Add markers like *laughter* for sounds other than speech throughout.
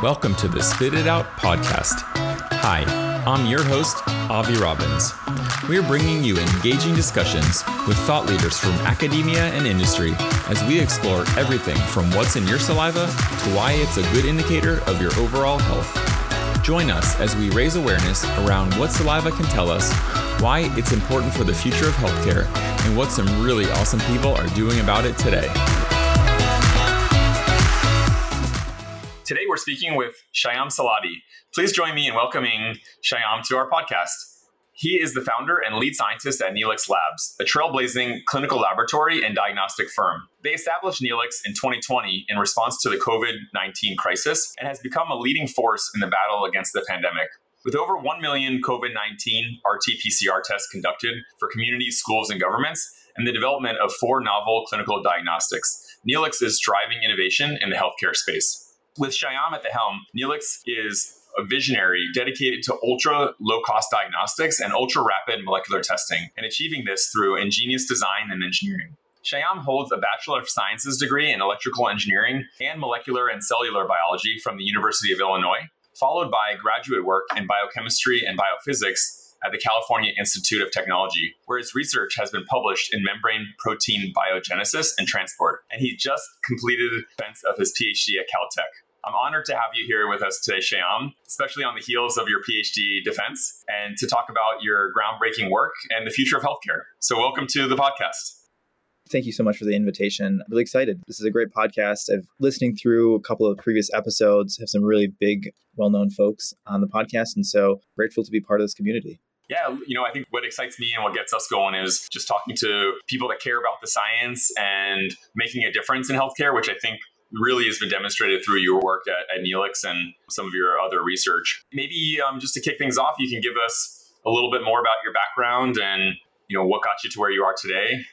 Welcome to the Spit It Out podcast. Hi, I'm your host, Avi Robbins. We are bringing you engaging discussions with thought leaders from academia and industry as we explore everything from what's in your saliva to why it's a good indicator of your overall health. Join us as we raise awareness around what saliva can tell us, why it's important for the future of healthcare, and what some really awesome people are doing about it today. Today we're speaking with Shyam Saladi. Please join me in welcoming Shyam to our podcast. He is the founder and lead scientist at Neelyx Labs, a trailblazing clinical laboratory and diagnostic firm. They established Neelyx in 2020 in response to the COVID 19 crisis and has become a leading force in the battle against the pandemic. With over 1 million COVID 19 RT PCR tests conducted for communities, schools, and governments, and the development of four novel clinical diagnostics, Neelyx is driving innovation in the healthcare space. With Shyam at the helm, Neelyx is a visionary dedicated to ultra low cost diagnostics and ultra rapid molecular testing, and achieving this through ingenious design and engineering. Shyam holds a Bachelor of Sciences degree in electrical engineering and molecular and cellular biology from the University of Illinois, followed by graduate work in biochemistry and biophysics at the California Institute of Technology, where his research has been published in membrane protein biogenesis and transport. And he just completed the defense of his PhD at Caltech. I'm honored to have you here with us today, Shyam, especially on the heels of your PhD defense and to talk about your groundbreaking work and the future of healthcare. So, welcome to the podcast. Thank you so much for the invitation. I'm really excited. This is a great podcast. I've listening through a couple of previous episodes, have some really big, well-known folks on the podcast, and so grateful to be part of this community. Yeah, you know, I think what excites me and what gets us going is just talking to people that care about the science and making a difference in healthcare, which I think really has been demonstrated through your work at, at Neelyx and some of your other research. Maybe um, just to kick things off, you can give us a little bit more about your background and you know what got you to where you are today.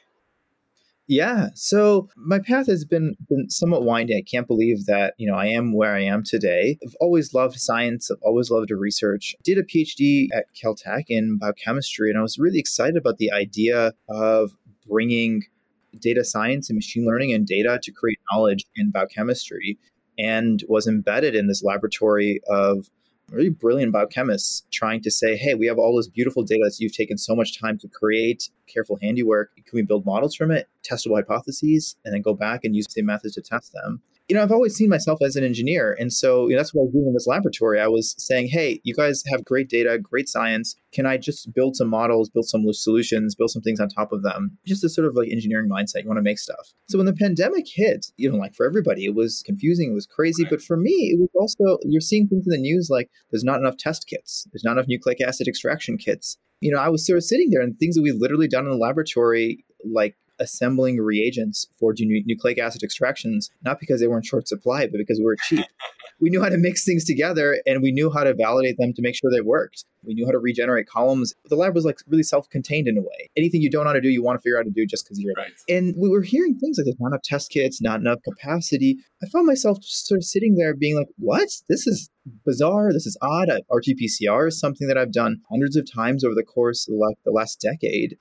Yeah, so my path has been been somewhat winding. I can't believe that you know I am where I am today. I've always loved science. I've always loved to research. Did a PhD at Caltech in biochemistry, and I was really excited about the idea of bringing data science and machine learning and data to create knowledge in biochemistry and was embedded in this laboratory of really brilliant biochemists trying to say, hey, we have all this beautiful data that you've taken so much time to create, careful handiwork. Can we build models from it, testable hypotheses, and then go back and use the same methods to test them? You know, I've always seen myself as an engineer. And so you know, that's what I was doing in this laboratory. I was saying, hey, you guys have great data, great science. Can I just build some models, build some solutions, build some things on top of them? Just a sort of like engineering mindset. You want to make stuff. So when the pandemic hit, you know, like for everybody, it was confusing, it was crazy. But for me, it was also, you're seeing things in the news like there's not enough test kits, there's not enough nucleic acid extraction kits. You know, I was sort of sitting there and things that we've literally done in the laboratory, like assembling reagents for nucleic acid extractions, not because they were in short supply, but because we were cheap. *laughs* we knew how to mix things together and we knew how to validate them to make sure they worked. We knew how to regenerate columns. The lab was like really self contained in a way. Anything you don't know how to do, you want to figure out how to do just because you're right. And we were hearing things like there's not enough test kits, not enough capacity. I found myself just sort of sitting there being like, what? This is bizarre. This is odd. Uh, RT PCR is something that I've done hundreds of times over the course of the last decade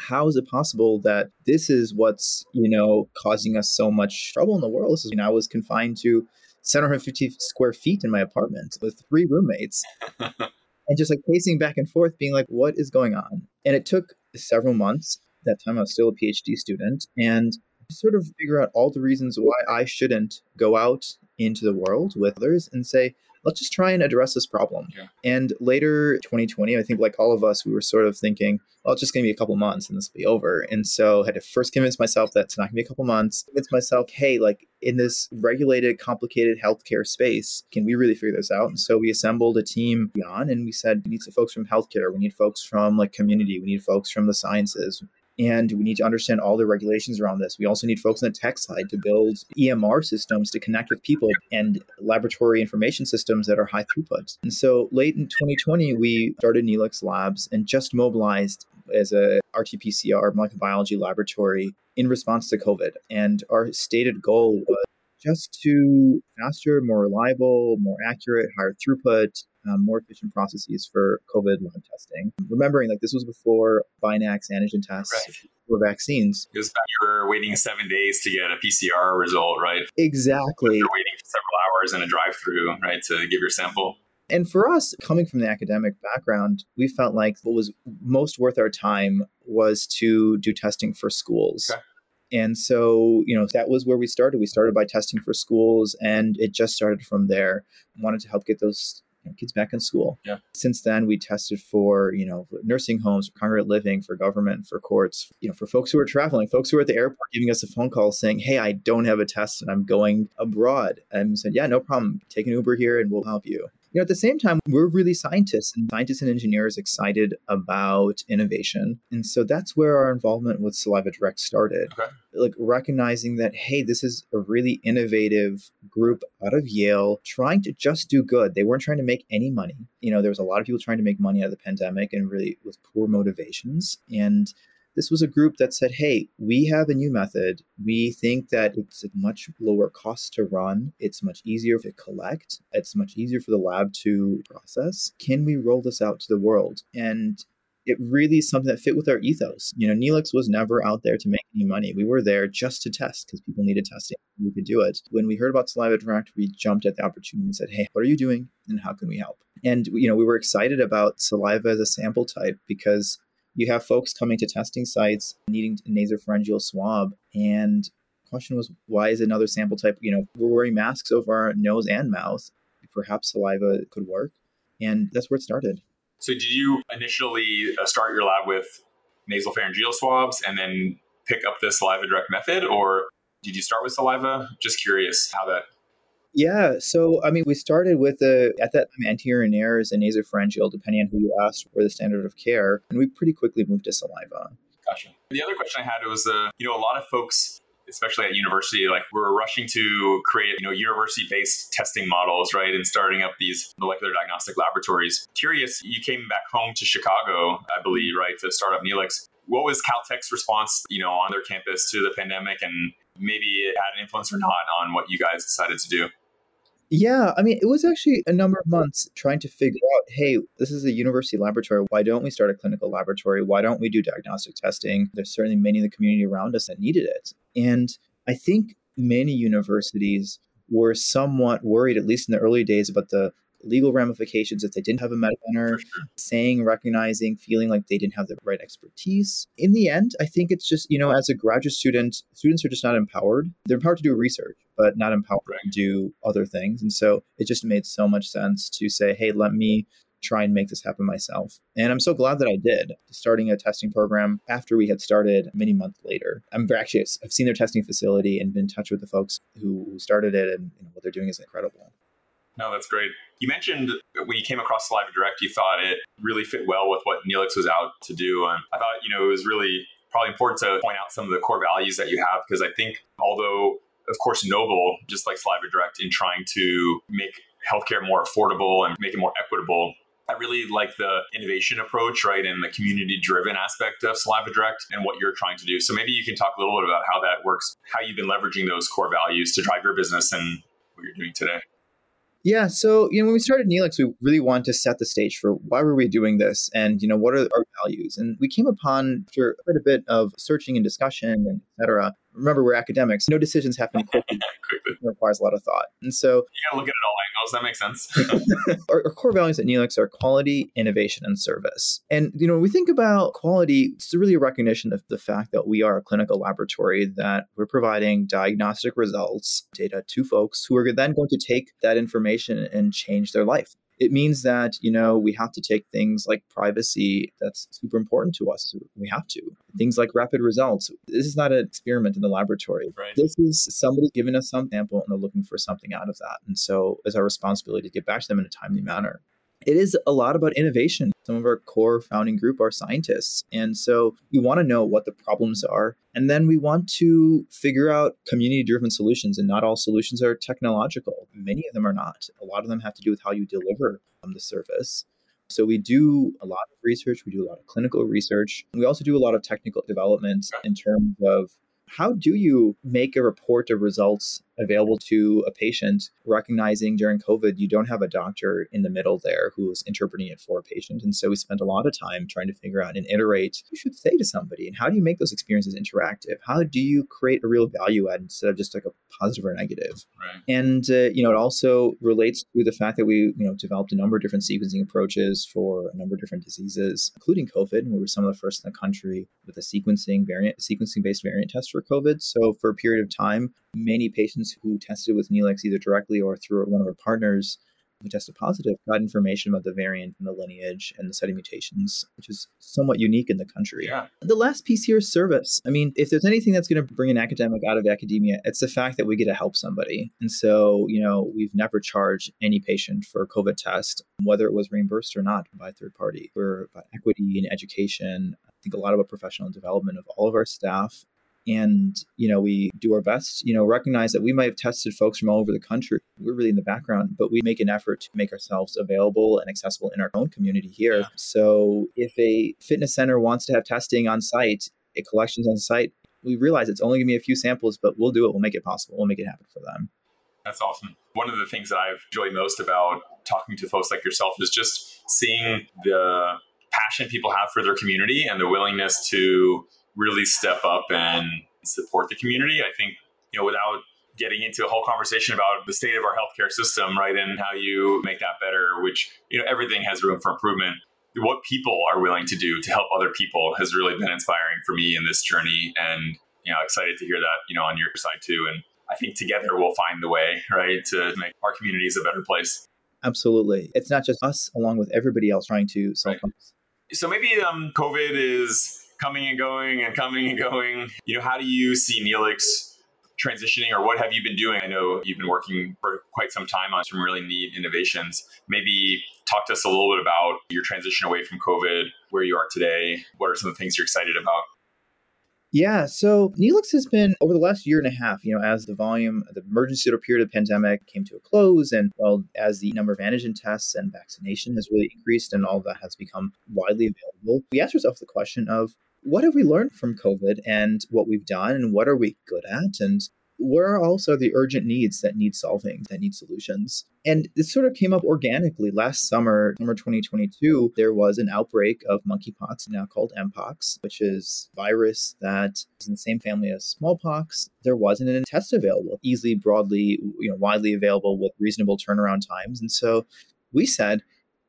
how is it possible that this is what's you know causing us so much trouble in the world? This is you know i was confined to 750 square feet in my apartment with three roommates *laughs* and just like pacing back and forth being like what is going on? And it took several months that time. I was still a phd student and sort of figure out all the reasons why i shouldn't go out into the world with others and say let's just try and address this problem. Yeah. And later 2020, I think like all of us, we were sort of thinking, well, it's just going to be a couple months and this will be over. And so I had to first convince myself that it's not going to be a couple months, convince myself, hey, like in this regulated, complicated healthcare space, can we really figure this out? And so we assembled a team beyond and we said, we need some folks from healthcare. We need folks from like community. We need folks from the sciences and we need to understand all the regulations around this. We also need folks on the tech side to build EMR systems to connect with people and laboratory information systems that are high throughput. And so late in 2020, we started Neelyx Labs and just mobilized as a RT-PCR molecular biology laboratory in response to COVID. And our stated goal was just to faster, more reliable, more accurate, higher throughput, um, more efficient processes for COVID lab testing. Remembering like this was before Binax antigen tests. Right. For vaccines, because you were waiting seven days to get a PCR result, right? Exactly. You're waiting for several hours in a drive-through, right, to give your sample. And for us, coming from the academic background, we felt like what was most worth our time was to do testing for schools. Okay. And so, you know, that was where we started. We started by testing for schools, and it just started from there. wanted to help get those you know, kids back in school. Yeah. Since then, we tested for you know nursing homes, for congregate living, for government, for courts. You know, for folks who are traveling, folks who are at the airport giving us a phone call saying, "Hey, I don't have a test and I'm going abroad." And we said, "Yeah, no problem. Take an Uber here and we'll help you." You know, at the same time, we're really scientists and scientists and engineers excited about innovation. And so that's where our involvement with Saliva Direct started. Okay. Like recognizing that, hey, this is a really innovative group out of Yale trying to just do good. They weren't trying to make any money. You know, there was a lot of people trying to make money out of the pandemic and really with poor motivations. And this was a group that said, hey, we have a new method. We think that it's a much lower cost to run. It's much easier to collect. It's much easier for the lab to process. Can we roll this out to the world? And it really is something that fit with our ethos. You know, Neelyx was never out there to make any money. We were there just to test because people needed testing. We could do it. When we heard about Saliva Direct, we jumped at the opportunity and said, hey, what are you doing and how can we help? And, you know, we were excited about saliva as a sample type because you have folks coming to testing sites needing a nasopharyngeal swab. And question was, why is another sample type? You know, we're wearing masks over our nose and mouth. Perhaps saliva could work. And that's where it started. So, did you initially uh, start your lab with nasal pharyngeal swabs and then pick up the saliva direct method, or did you start with saliva? Just curious how that yeah. So, I mean, we started with the, at that time, anterior and nares and nasopharyngeal, depending on who you asked, were the standard of care. And we pretty quickly moved to saliva. Gotcha. The other question I had was, uh, you know, a lot of folks, especially at university, like we're rushing to create, you know, university-based testing models, right, and starting up these molecular diagnostic laboratories. Curious, you came back home to Chicago, I believe, right, to start up Neelyx. What was Caltech's response, you know, on their campus to the pandemic, and maybe it had an influence or not on what you guys decided to do? Yeah, I mean, it was actually a number of months trying to figure out hey, this is a university laboratory. Why don't we start a clinical laboratory? Why don't we do diagnostic testing? There's certainly many in the community around us that needed it. And I think many universities were somewhat worried, at least in the early days, about the legal ramifications if they didn't have a medical center, sure. saying, recognizing, feeling like they didn't have the right expertise. In the end, I think it's just, you know, as a graduate student, students are just not empowered. They're empowered to do research, but not empowered right. to do other things. And so it just made so much sense to say, hey, let me try and make this happen myself. And I'm so glad that I did, starting a testing program after we had started many months later. I'm actually, I've seen their testing facility and been in touch with the folks who started it, and you know, what they're doing is incredible. No, that's great. You mentioned when you came across Saliva Direct, you thought it really fit well with what Neelyx was out to do. And I thought, you know, it was really probably important to point out some of the core values that you have because I think, although, of course, noble, just like Saliva Direct, in trying to make healthcare more affordable and make it more equitable, I really like the innovation approach, right, and the community driven aspect of Saliva Direct and what you're trying to do. So maybe you can talk a little bit about how that works, how you've been leveraging those core values to drive your business and what you're doing today. Yeah, so you know when we started Neelyx, we really wanted to set the stage for why were we doing this, and you know what are our values. And we came upon after quite a bit of searching and discussion, and et cetera. Remember, we're academics; no decisions happen quickly. quickly. It requires a lot of thought, and so you gotta look at it all angles. that makes sense. *laughs* our, our, core values at Neelyx are quality, innovation, and service. And you know, when we think about quality, it's really a recognition of the fact that we are a clinical laboratory that we're providing diagnostic results, data to folks who are then going to take that information and change their life it means that you know we have to take things like privacy that's super important to us. We have to. Things like rapid results. This is not an experiment in the laboratory. Right. this is somebody giving us some sample and they're looking for something out of that. And so it's our responsibility to get back to them in a timely manner it is a lot about innovation. Some of our core founding group are scientists. And so we want to know what the problems are. And then we want to figure out community driven solutions. And not all solutions are technological, many of them are not. A lot of them have to do with how you deliver um, the service. So we do a lot of research, we do a lot of clinical research. We also do a lot of technical development in terms of how do you make a report of results available to a patient, recognizing during COVID, you don't have a doctor in the middle there who's interpreting it for a patient. And so we spent a lot of time trying to figure out and iterate what you should say to somebody and how do you make those experiences interactive? How do you create a real value add instead of just like a positive or negative? Right. And, uh, you know, it also relates to the fact that we, you know, developed a number of different sequencing approaches for a number of different diseases, including COVID. And we were some of the first in the country with a sequencing variant, sequencing based variant test for COVID. So for a period of time, many patients who tested with Neelyx either directly or through one of our partners who tested positive got information about the variant and the lineage and the set of mutations, which is somewhat unique in the country. Yeah. The last piece here is service. I mean, if there's anything that's going to bring an academic out of academia, it's the fact that we get to help somebody. And so, you know, we've never charged any patient for a COVID test, whether it was reimbursed or not by a third party. We're about equity and education. I think a lot about professional development of all of our staff and you know we do our best you know recognize that we might have tested folks from all over the country. We're really in the background but we make an effort to make ourselves available and accessible in our own community here. Yeah. so if a fitness center wants to have testing on site a collections on site we realize it's only going to be a few samples but we'll do it. We'll make it possible. We'll make it happen for them. That's awesome. One of the things that i've enjoyed most about talking to folks like yourself is just seeing the passion people have for their community and the willingness to really step up and support the community. I think, you know, without getting into a whole conversation about the state of our healthcare system, right, and how you make that better, which, you know, everything has room for improvement. What people are willing to do to help other people has really been inspiring for me in this journey. And, you know, excited to hear that, you know, on your side too. And I think together we'll find the way, right, to make our communities a better place. Absolutely. It's not just us, along with everybody else trying to solve right. problems. So maybe um, COVID is coming and going and coming and going. You know, how do you see Neelyx transitioning or what have you been doing? I know you've been working for quite some time on some really neat innovations. Maybe talk to us a little bit about your transition away from COVID, where you are today. What are some of the things you're excited about? Yeah, so Neelyx has been over the last year and a half, you know, as the volume, the emergency period of the pandemic came to a close, and well, as the number of antigen tests and vaccination has really increased and all that has become widely available, we asked ourselves the question of what have we learned from COVID and what we've done and what are we good at and where are also the urgent needs that need solving, that need solutions? And this sort of came up organically. Last summer, summer 2022, there was an outbreak of monkeypox, now called Mpox, which is virus that is in the same family as smallpox. There wasn't an test available, easily, broadly, you know, widely available with reasonable turnaround times. And so we said,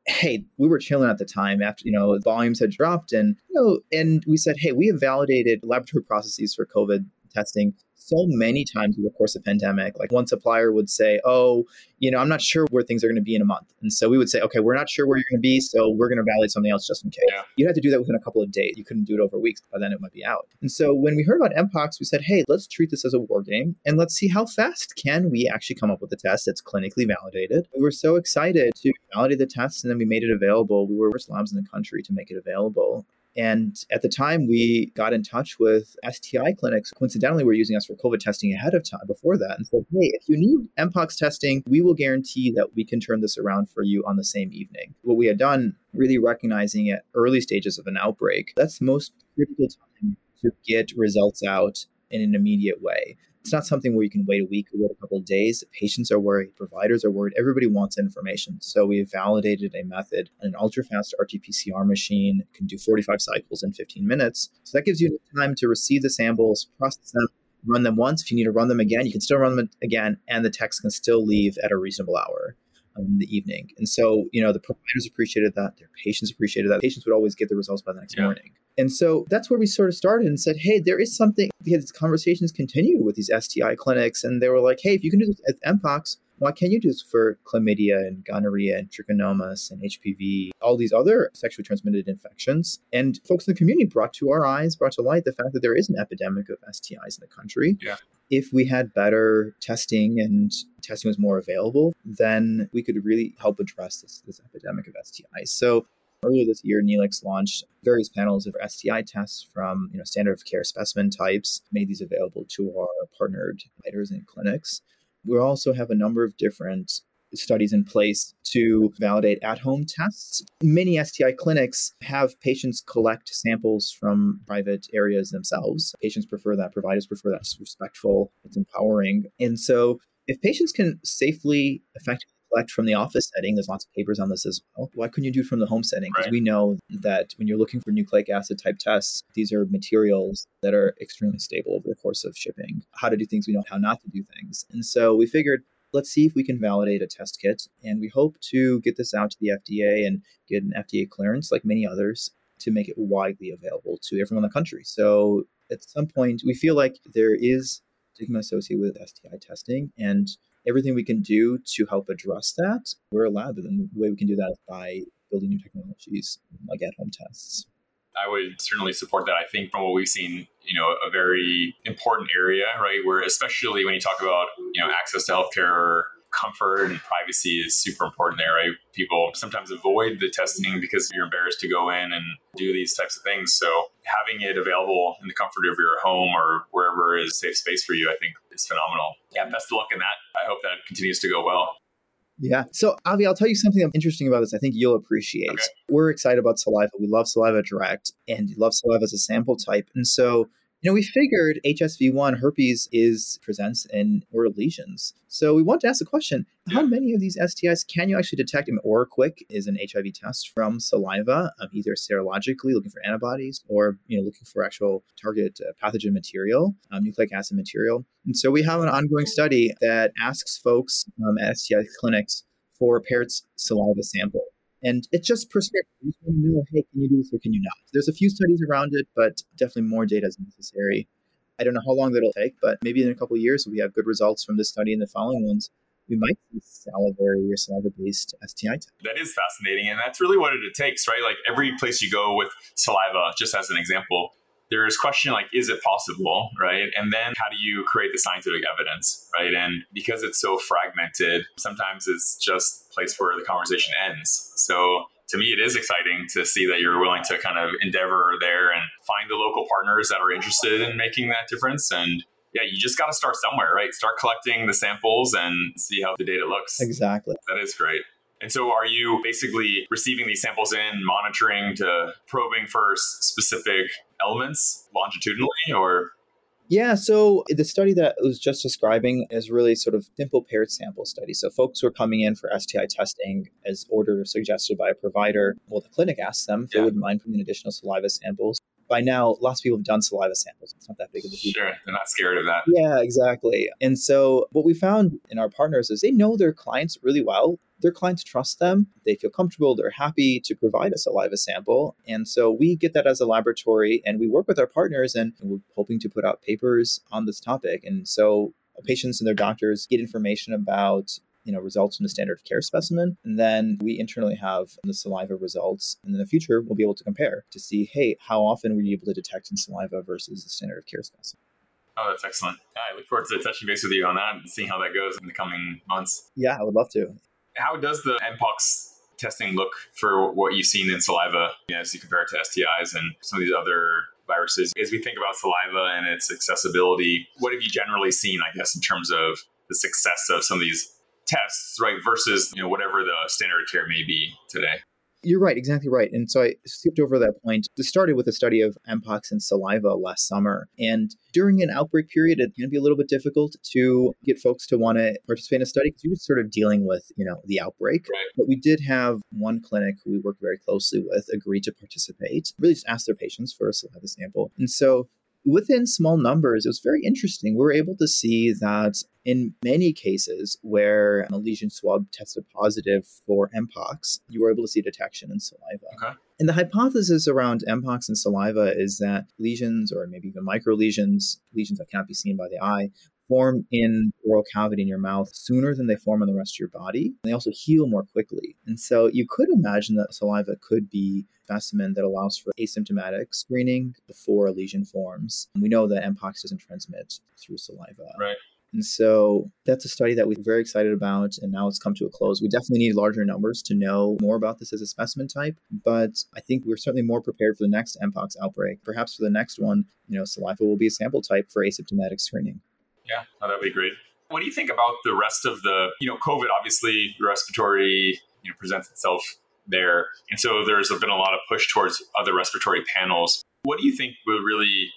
hey, we were chilling at the time after, you know, volumes had dropped and, you know, and we said, hey, we have validated laboratory processes for COVID testing so many times in the course of pandemic. Like one supplier would say, "Oh, you know, I'm not sure where things are going to be in a month," and so we would say, "Okay, we're not sure where you're going to be, so we're going to validate something else just in case." Yeah. You had to do that within a couple of days. You couldn't do it over weeks. By then, it might be out. And so when we heard about Mpox, we said, "Hey, let's treat this as a war game, and let's see how fast can we actually come up with a test that's clinically validated." We were so excited to validate the test, and then we made it available. We were first labs in the country to make it available. And at the time, we got in touch with STI clinics. Coincidentally, we're using us for COVID testing ahead of time before that and said, hey, if you need Mpox testing, we will guarantee that we can turn this around for you on the same evening. What we had done, really recognizing at early stages of an outbreak, that's the most critical time to get results out in an immediate way. It's not something where you can wait a week or wait a couple of days. Patients are worried, providers are worried, everybody wants information. So we have validated a method, an ultra fast RT PCR machine can do 45 cycles in 15 minutes. So that gives you time to receive the samples, process them, run them once. If you need to run them again, you can still run them again, and the text can still leave at a reasonable hour um, in the evening. And so, you know, the providers appreciated that, their patients appreciated that. Patients would always get the results by the next yeah. morning. And so that's where we sort of started and said, hey, there is something. These conversations continued with these STI clinics, and they were like, hey, if you can do this at Mpox, why can't you do this for chlamydia and gonorrhea and trichomonas and HPV, all these other sexually transmitted infections? And folks in the community brought to our eyes, brought to light the fact that there is an epidemic of STIs in the country. Yeah if we had better testing and testing was more available, then we could really help address this, this epidemic of STIs. So earlier this year, Neelyx launched various panels of STI tests from you know standard of care specimen types, made these available to our partnered providers and clinics. We also have a number of different studies in place to validate at home tests. Many STI clinics have patients collect samples from private areas themselves. Patients prefer that, providers prefer that. It's respectful, it's empowering. And so, if patients can safely, effectively collect from the office setting. There's lots of papers on this as well. Why couldn't you do it from the home setting? Because right. we know that when you're looking for nucleic acid type tests, these are materials that are extremely stable over the course of shipping. How to do things, we know how not to do things. And so we figured let's see if we can validate a test kit. And we hope to get this out to the FDA and get an FDA clearance, like many others, to make it widely available to everyone in the country. So at some point, we feel like there is stigma associated with STI testing. And everything we can do to help address that, we're allowed. And the way we can do that is by building new technologies like at home tests. I would certainly support that. I think from what we've seen, you know, a very important area, right? Where especially when you talk about, you know, access to healthcare comfort and privacy is super important there, right? People sometimes avoid the testing because you're embarrassed to go in and do these types of things. So having it available in the comfort of your home or wherever is safe space for you, I think is phenomenal. Yeah, best of luck in that. I hope that continues to go well. Yeah. So, Avi, I'll tell you something interesting about this. I think you'll appreciate. Okay. We're excited about saliva. We love saliva direct and love saliva as a sample type. And so, you know, we figured HSV1 herpes is presents in oral lesions. So we want to ask the question, how many of these STIs can you actually detect? And OraQuick is an HIV test from saliva, um, either serologically looking for antibodies or, you know, looking for actual target uh, pathogen material, um, nucleic acid material. And so we have an ongoing study that asks folks um, at STI clinics for a paired saliva sample. And it's just prescriptive. You just want to know, hey, can you do this or can you not? There's a few studies around it, but definitely more data is necessary. I don't know how long that'll take, but maybe in a couple years, if we have good results from this study and the following ones, we might see salivary or saliva-based STI test. That is fascinating, and that's really what it takes, right? Like every place you go with saliva, just as an example, there's question like is it possible right and then how do you create the scientific evidence right and because it's so fragmented sometimes it's just a place where the conversation ends so to me it is exciting to see that you're willing to kind of endeavor there and find the local partners that are interested in making that difference and yeah, you just got to start somewhere, right? Start collecting the samples and see how the data looks. Exactly. That is great. And so, are you basically receiving these samples in, monitoring to probing for specific elements longitudinally, or? Yeah, so the study that I was just describing is really sort of simple paired sample study. So folks were coming in for STI testing as ordered or suggested by a provider, well, the clinic asked them if yeah. they wouldn't mind putting additional saliva samples by now, lots of people have done saliva samples. It's not that big of a deal. Sure, they're not scared of that. Yeah, exactly. And so, what we found in our partners is they know their clients really well. Their clients trust them. They feel comfortable. They're happy to provide a saliva sample. And so, we get that as a laboratory and we work with our partners and we're hoping to put out papers on this topic. And so, patients and their doctors get information about you know results from the standard of care specimen and then we internally have the saliva results and in the future we'll be able to compare to see hey how often were you able to detect in saliva versus the standard of care specimen Oh, that's excellent. I look forward to touching base with you on that and seeing how that goes in the coming months. Yeah, I would love to. How does the Mpox testing look for what you've seen in saliva you know, as you compare it to STIs and some of these other viruses? As we think about saliva and its accessibility, what have you generally seen, I guess, in terms of the success of some of these tests, right, versus you know whatever the standard of care may be today. You're right, exactly right. And so I skipped over that point. It started with a study of Mpox and saliva last summer. And during an outbreak period, it can be a little bit difficult to get folks to want to participate in a study because you're just sort of dealing with, you know, the outbreak. Right. But we did have one clinic who we work very closely with agree to participate, really just ask their patients for a saliva sample. And so within small numbers, it was very interesting. We were able to see that in many cases where a lesion swab tested positive for Mpox, you were able to see detection in saliva. Okay. And the hypothesis around Mpox and saliva is that lesions, or maybe even micro lesions, lesions that cannot be seen by the eye, form in oral cavity in your mouth sooner than they form on the rest of your body. They also heal more quickly. And so you could imagine that saliva could be a specimen that allows for asymptomatic screening before a lesion forms. And we know that Mpox doesn't transmit through saliva. Right. And so that's a study that we're very excited about, and now it's come to a close. We definitely need larger numbers to know more about this as a specimen type, but I think we're certainly more prepared for the next Mpox outbreak. Perhaps for the next one, you know, saliva will be a sample type for asymptomatic screening. Yeah, oh, that'd be great. What do you think about the rest of the, you know, COVID, obviously, respiratory, you know, presents itself there. And so there's been a lot of push towards other respiratory panels. What do you think will really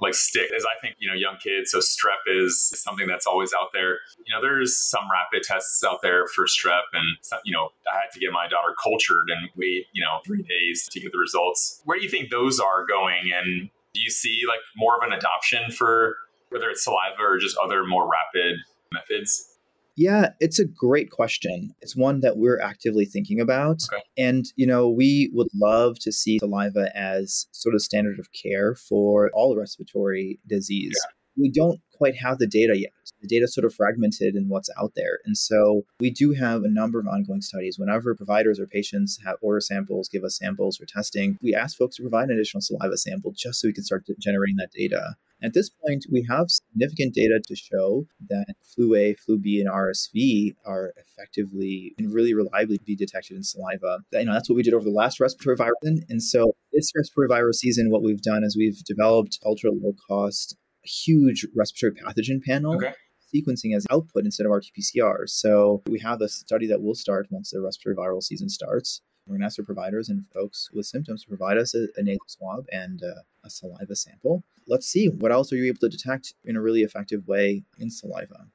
like stick as I think, you know, young kids. So strep is something that's always out there. You know, there's some rapid tests out there for strep and, you know, I had to get my daughter cultured and wait, you know, three days to get the results. Where do you think those are going? And do you see like more of an adoption for whether it's saliva or just other more rapid methods? Yeah, it's a great question. It's one that we're actively thinking about. Okay. And, you know, we would love to see saliva as sort of standard of care for all respiratory disease. Yeah. We don't quite have the data yet. The data sort of fragmented in what's out there. And so we do have a number of ongoing studies. Whenever providers or patients have order samples, give us samples for testing, we ask folks to provide an additional saliva sample just so we can start generating that data. At this point, we have significant data to show that flu A, flu B, and RSV are effectively and really reliably be detected in saliva. You know, that's what we did over the last respiratory virus. And so this respiratory virus season, what we've done is we've developed ultra low cost, huge respiratory pathogen panel. Okay sequencing as output instead of RT-PCR. So we have a study that will start once the respiratory viral season starts. We're going to ask our providers and folks with symptoms to provide us a, a nasal swab and uh, a saliva sample. Let's see what else are you able to detect in a really effective way in saliva.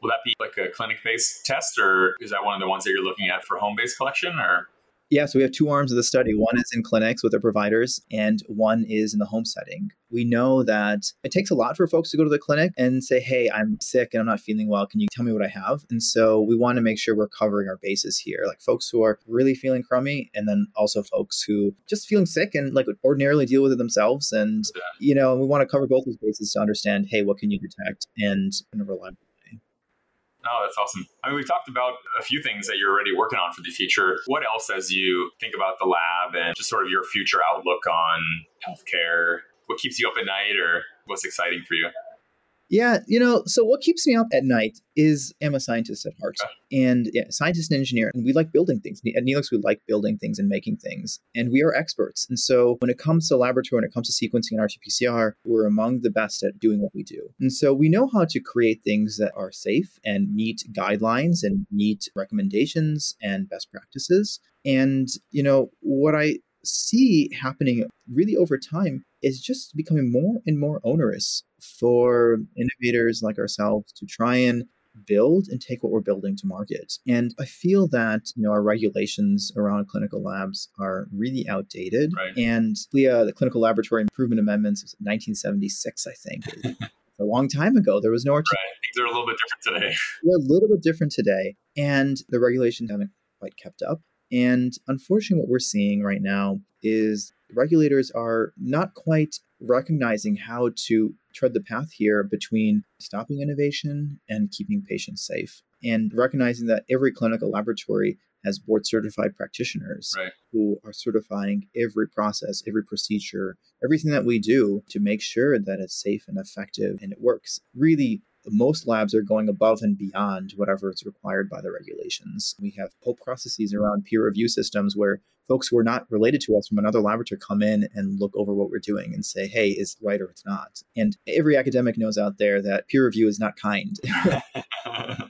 Will that be like a clinic based test, or is that one of the ones that you're looking at for home based collection? Or yeah, so we have two arms of the study. One is in clinics with their providers, and one is in the home setting. We know that it takes a lot for folks to go to the clinic and say, Hey, I'm sick and I'm not feeling well. Can you tell me what I have? And so we want to make sure we're covering our bases here, like folks who are really feeling crummy, and then also folks who just feeling sick and like ordinarily deal with it themselves. And, you know, we want to cover both those bases to understand, Hey, what can you detect and in a reliable Oh, that's awesome. I mean, we've talked about a few things that you're already working on for the future. What else, as you think about the lab and just sort of your future outlook on healthcare, what keeps you up at night or what's exciting for you? Yeah, you know, so what keeps me up at night is I'm a scientist at heart, and yeah, scientist and engineer, and we like building things. At Neelyx, we like building things and making things, and we are experts. And so when it comes to laboratory, when it comes to sequencing and RT-PCR, we're among the best at doing what we do. And so we know how to create things that are safe and meet guidelines and meet recommendations and best practices. And you know what I see happening really over time is just becoming more and more onerous for innovators like ourselves to try and build and take what we're building to market. And I feel that you know our regulations around clinical labs are really outdated. Right. And the, uh, the clinical laboratory improvement amendments was 1976, I think. *laughs* a long time ago. There was no. Right. Things are a little bit different today. They're a little bit different today, and the regulations haven't quite kept up. And unfortunately, what we're seeing right now is regulators are not quite recognizing how to tread the path here between stopping innovation and keeping patients safe, and recognizing that every clinical laboratory has board certified practitioners right. who are certifying every process, every procedure, everything that we do to make sure that it's safe and effective and it works. Really, most labs are going above and beyond whatever is required by the regulations. We have whole processes mm-hmm. around peer review systems where folks who are not related to us from another laboratory come in and look over what we're doing and say, hey, is right or it's not. And every academic knows out there that peer review is not kind. *laughs*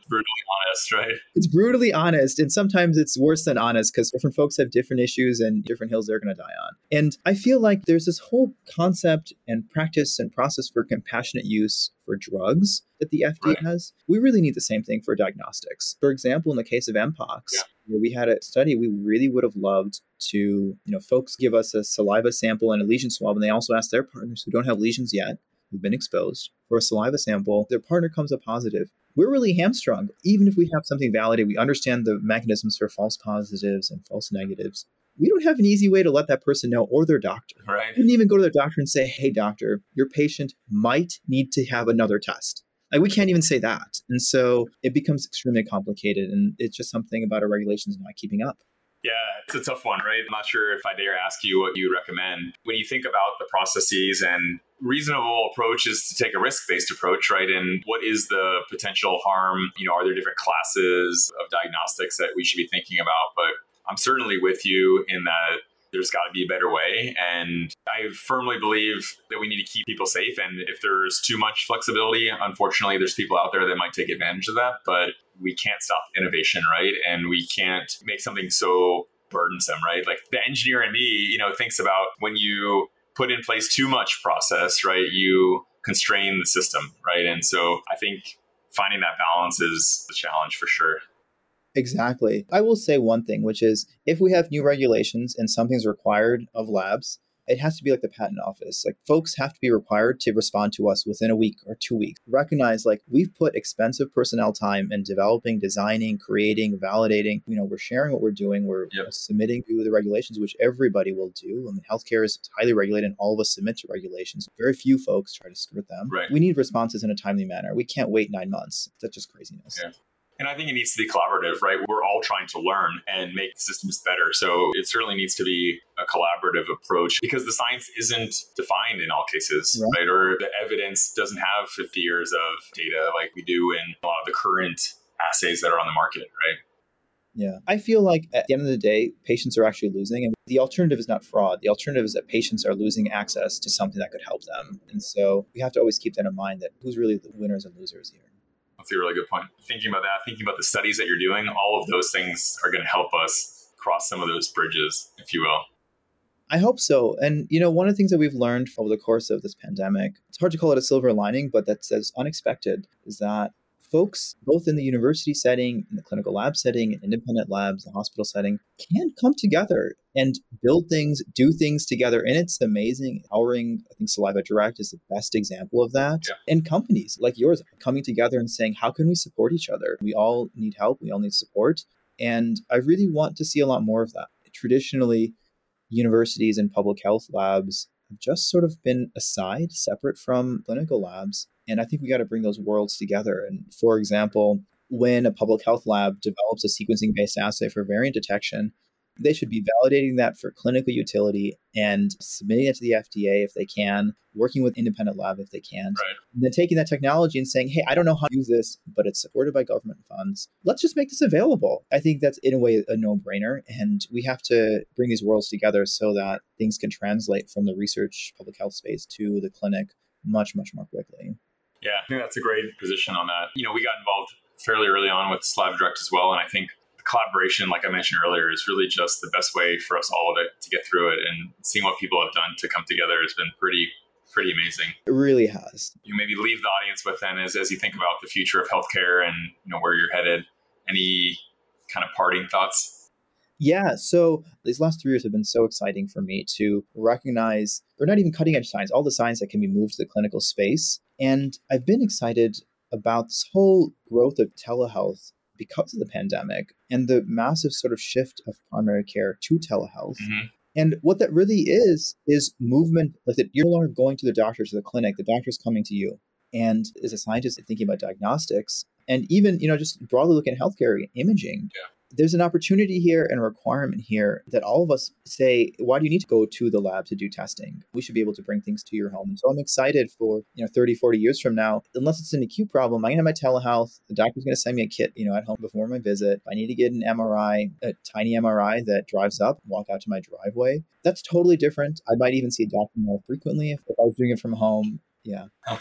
brutally honest, right? It's brutally honest. And sometimes it's worse than honest because different folks have different issues and different hills they're going to die on. And I feel like there's this whole concept and practice and process for compassionate use for drugs that the FDA right. has. We really need the same thing for diagnostics. For example, in the case of Mpox, yeah. we had a study we really would have loved to, you know, folks give us a saliva sample and a lesion swab, and they also ask their partners who don't have lesions yet, who've been exposed, for a saliva sample. Their partner comes up positive. We're really hamstrung. Even if we have something validated, we understand the mechanisms for false positives and false negatives. We don't have an easy way to let that person know or their doctor. Right. We didn't even go to their doctor and say, hey, doctor, your patient might need to have another test. Like we can't even say that. And so it becomes extremely complicated. And it's just something about our regulations not keeping up. Yeah, it's a tough one, right? I'm not sure if I dare ask you what you recommend. When you think about the processes and reasonable approach is to take a risk-based approach, right? And what is the potential harm? You know, are there different classes of diagnostics that we should be thinking about? But I'm certainly with you in that there's got to be a better way. And I firmly believe that we need to keep people safe. And if there's too much flexibility, unfortunately, there's people out there that might take advantage of that. But we can't stop innovation, right? And we can't make something so burdensome, right? Like the engineer in me, you know, thinks about when you put in place too much process, right? You constrain the system, right? And so I think finding that balance is the challenge for sure. Exactly. I will say one thing, which is if we have new regulations and something's required of labs, it has to be like the patent office. Like folks have to be required to respond to us within a week or two weeks. Recognize like we've put expensive personnel time in developing, designing, creating, validating. You know, we're sharing what we're doing. We're yep. submitting to the regulations, which everybody will do. I mean, healthcare is highly regulated, and all of us submit to regulations. Very few folks try to skirt them. Right. We need responses in a timely manner. We can't wait nine months. That's just craziness. Yeah. And I think it needs to be collaborative, right? We're all trying to learn and make systems better. So it certainly needs to be a collaborative approach because the science isn't defined in all cases, right? right? Or the evidence doesn't have 50 years of data like we do in a lot of the current assays that are on the market, right? Yeah. I feel like at the end of the day, patients are actually losing. And the alternative is not fraud. The alternative is that patients are losing access to something that could help them. And so we have to always keep that in mind that who's really the winners and losers here. That's a really good point. Thinking about that, thinking about the studies that you're doing, all of those things are going to help us cross some of those bridges, if you will. I hope so. And, you know, one of the things that we've learned over the course of this pandemic, it's hard to call it a silver lining, but that's as unexpected, is that folks, both in the university setting, in the clinical lab setting, in independent labs, the hospital setting, can come together and build things, do things together. And it's amazing, empowering. I think Saliva Direct is the best example of that. Yeah. And companies like yours coming together and saying, how can we support each other? We all need help, we all need support. And I really want to see a lot more of that. Traditionally, universities and public health labs have just sort of been aside, separate from clinical labs. And I think we got to bring those worlds together. And for example, when a public health lab develops a sequencing based assay for variant detection, they should be validating that for clinical utility and submitting it to the FDA if they can, working with independent lab if they can. Right. And then taking that technology and saying, hey, I don't know how to use this, but it's supported by government funds. Let's just make this available. I think that's in a way a no brainer. And we have to bring these worlds together so that things can translate from the research public health space to the clinic much, much more quickly. Yeah, I think that's a great position on that. You know, we got involved fairly early on with Saliva Direct as well. And I think collaboration, like I mentioned earlier, is really just the best way for us all to, to get through it. And seeing what people have done to come together has been pretty pretty amazing. It really has. You maybe leave the audience with then as, as you think about the future of healthcare and you know where you're headed. Any kind of parting thoughts? Yeah, so these last three years have been so exciting for me to recognize they're not even cutting edge science, all the science that can be moved to the clinical space. And I've been excited about this whole growth of telehealth because of the pandemic and the massive sort of shift of primary care to telehealth. Mm-hmm. And what that really is, is movement like that you're no longer going to the doctor to the clinic, the doctor's coming to you. And as a scientist thinking about diagnostics, and even, you know, just broadly looking at healthcare imaging, yeah there's an opportunity here and a requirement here that all of us say, why do you need to go to the lab to do testing? We should be able to bring things to your home. so I'm excited for, you know, 30, 40 years from now, unless it's an acute problem, I'm going to have my telehealth. The doctor's going to send me a kit, you know, at home before my visit. I need to get an MRI, a tiny MRI that drives up, walk out to my driveway. That's totally different. I might even see a doctor more frequently if, if I was doing it from home. Yeah. *laughs*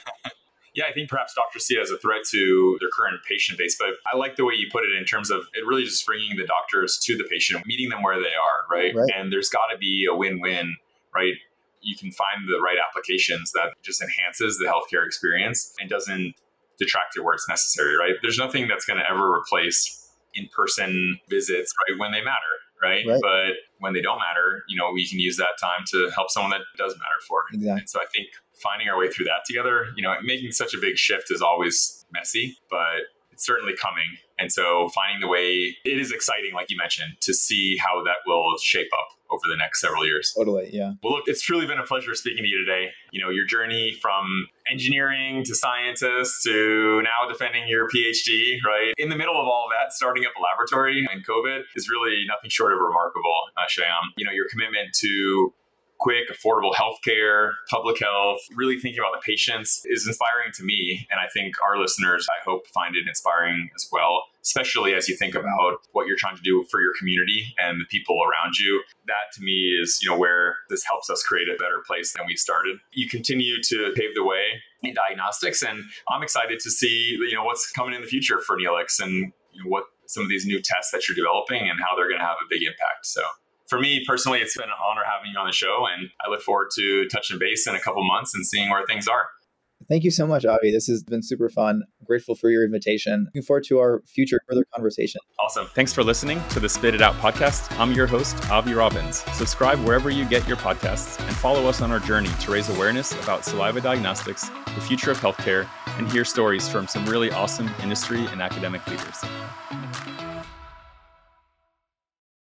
yeah, I think perhaps doctors see it as a threat to their current patient base, but I like the way you put it in terms of it really just bringing the doctors to the patient, meeting them where they are, right? right. And there's got to be a win-win, right? You can find the right applications that just enhances the healthcare experience and doesn't detract it where it's necessary, right? There's nothing that's going to ever replace in-person visits, right, when they matter, right? right? But when they don't matter, you know, we can use that time to help someone that does matter for. Exactly. And so I think finding our way through that together, you know, making such a big shift is always messy, but it's certainly coming. And so finding the way, it is exciting, like you mentioned, to see how that will shape up over the next several years. Totally, yeah. Well, look, it's truly been a pleasure speaking to you today. You know, your journey from engineering to scientist to now defending your PhD, right? In the middle of all of that, starting up a laboratory and COVID is really nothing short of remarkable, uh. You know, your commitment to quick, affordable healthcare, public health, really thinking about the patients is inspiring to me. And I think our listeners, I hope, find it inspiring as well, especially as you think about what you're trying to do for your community and the people around you. That to me is, you know, where this helps us create a better place than we started. You continue to pave the way in diagnostics, and I'm excited to see, you know, what's coming in the future for Neelyx and you know, what some of these new tests that you're developing and how they're going to have a big impact. So for me personally, it's been an honor having you on the show, and I look forward to touching base in a couple months and seeing where things are. Thank you so much, Avi. This has been super fun. grateful for your invitation. Looking forward to our future further conversation. Awesome. Thanks for listening to the Spit It Out podcast. I'm your host, Avi Robbins. Subscribe wherever you get your podcasts and follow us on our journey to raise awareness about saliva diagnostics, the future of healthcare, and hear stories from some really awesome industry and academic leaders.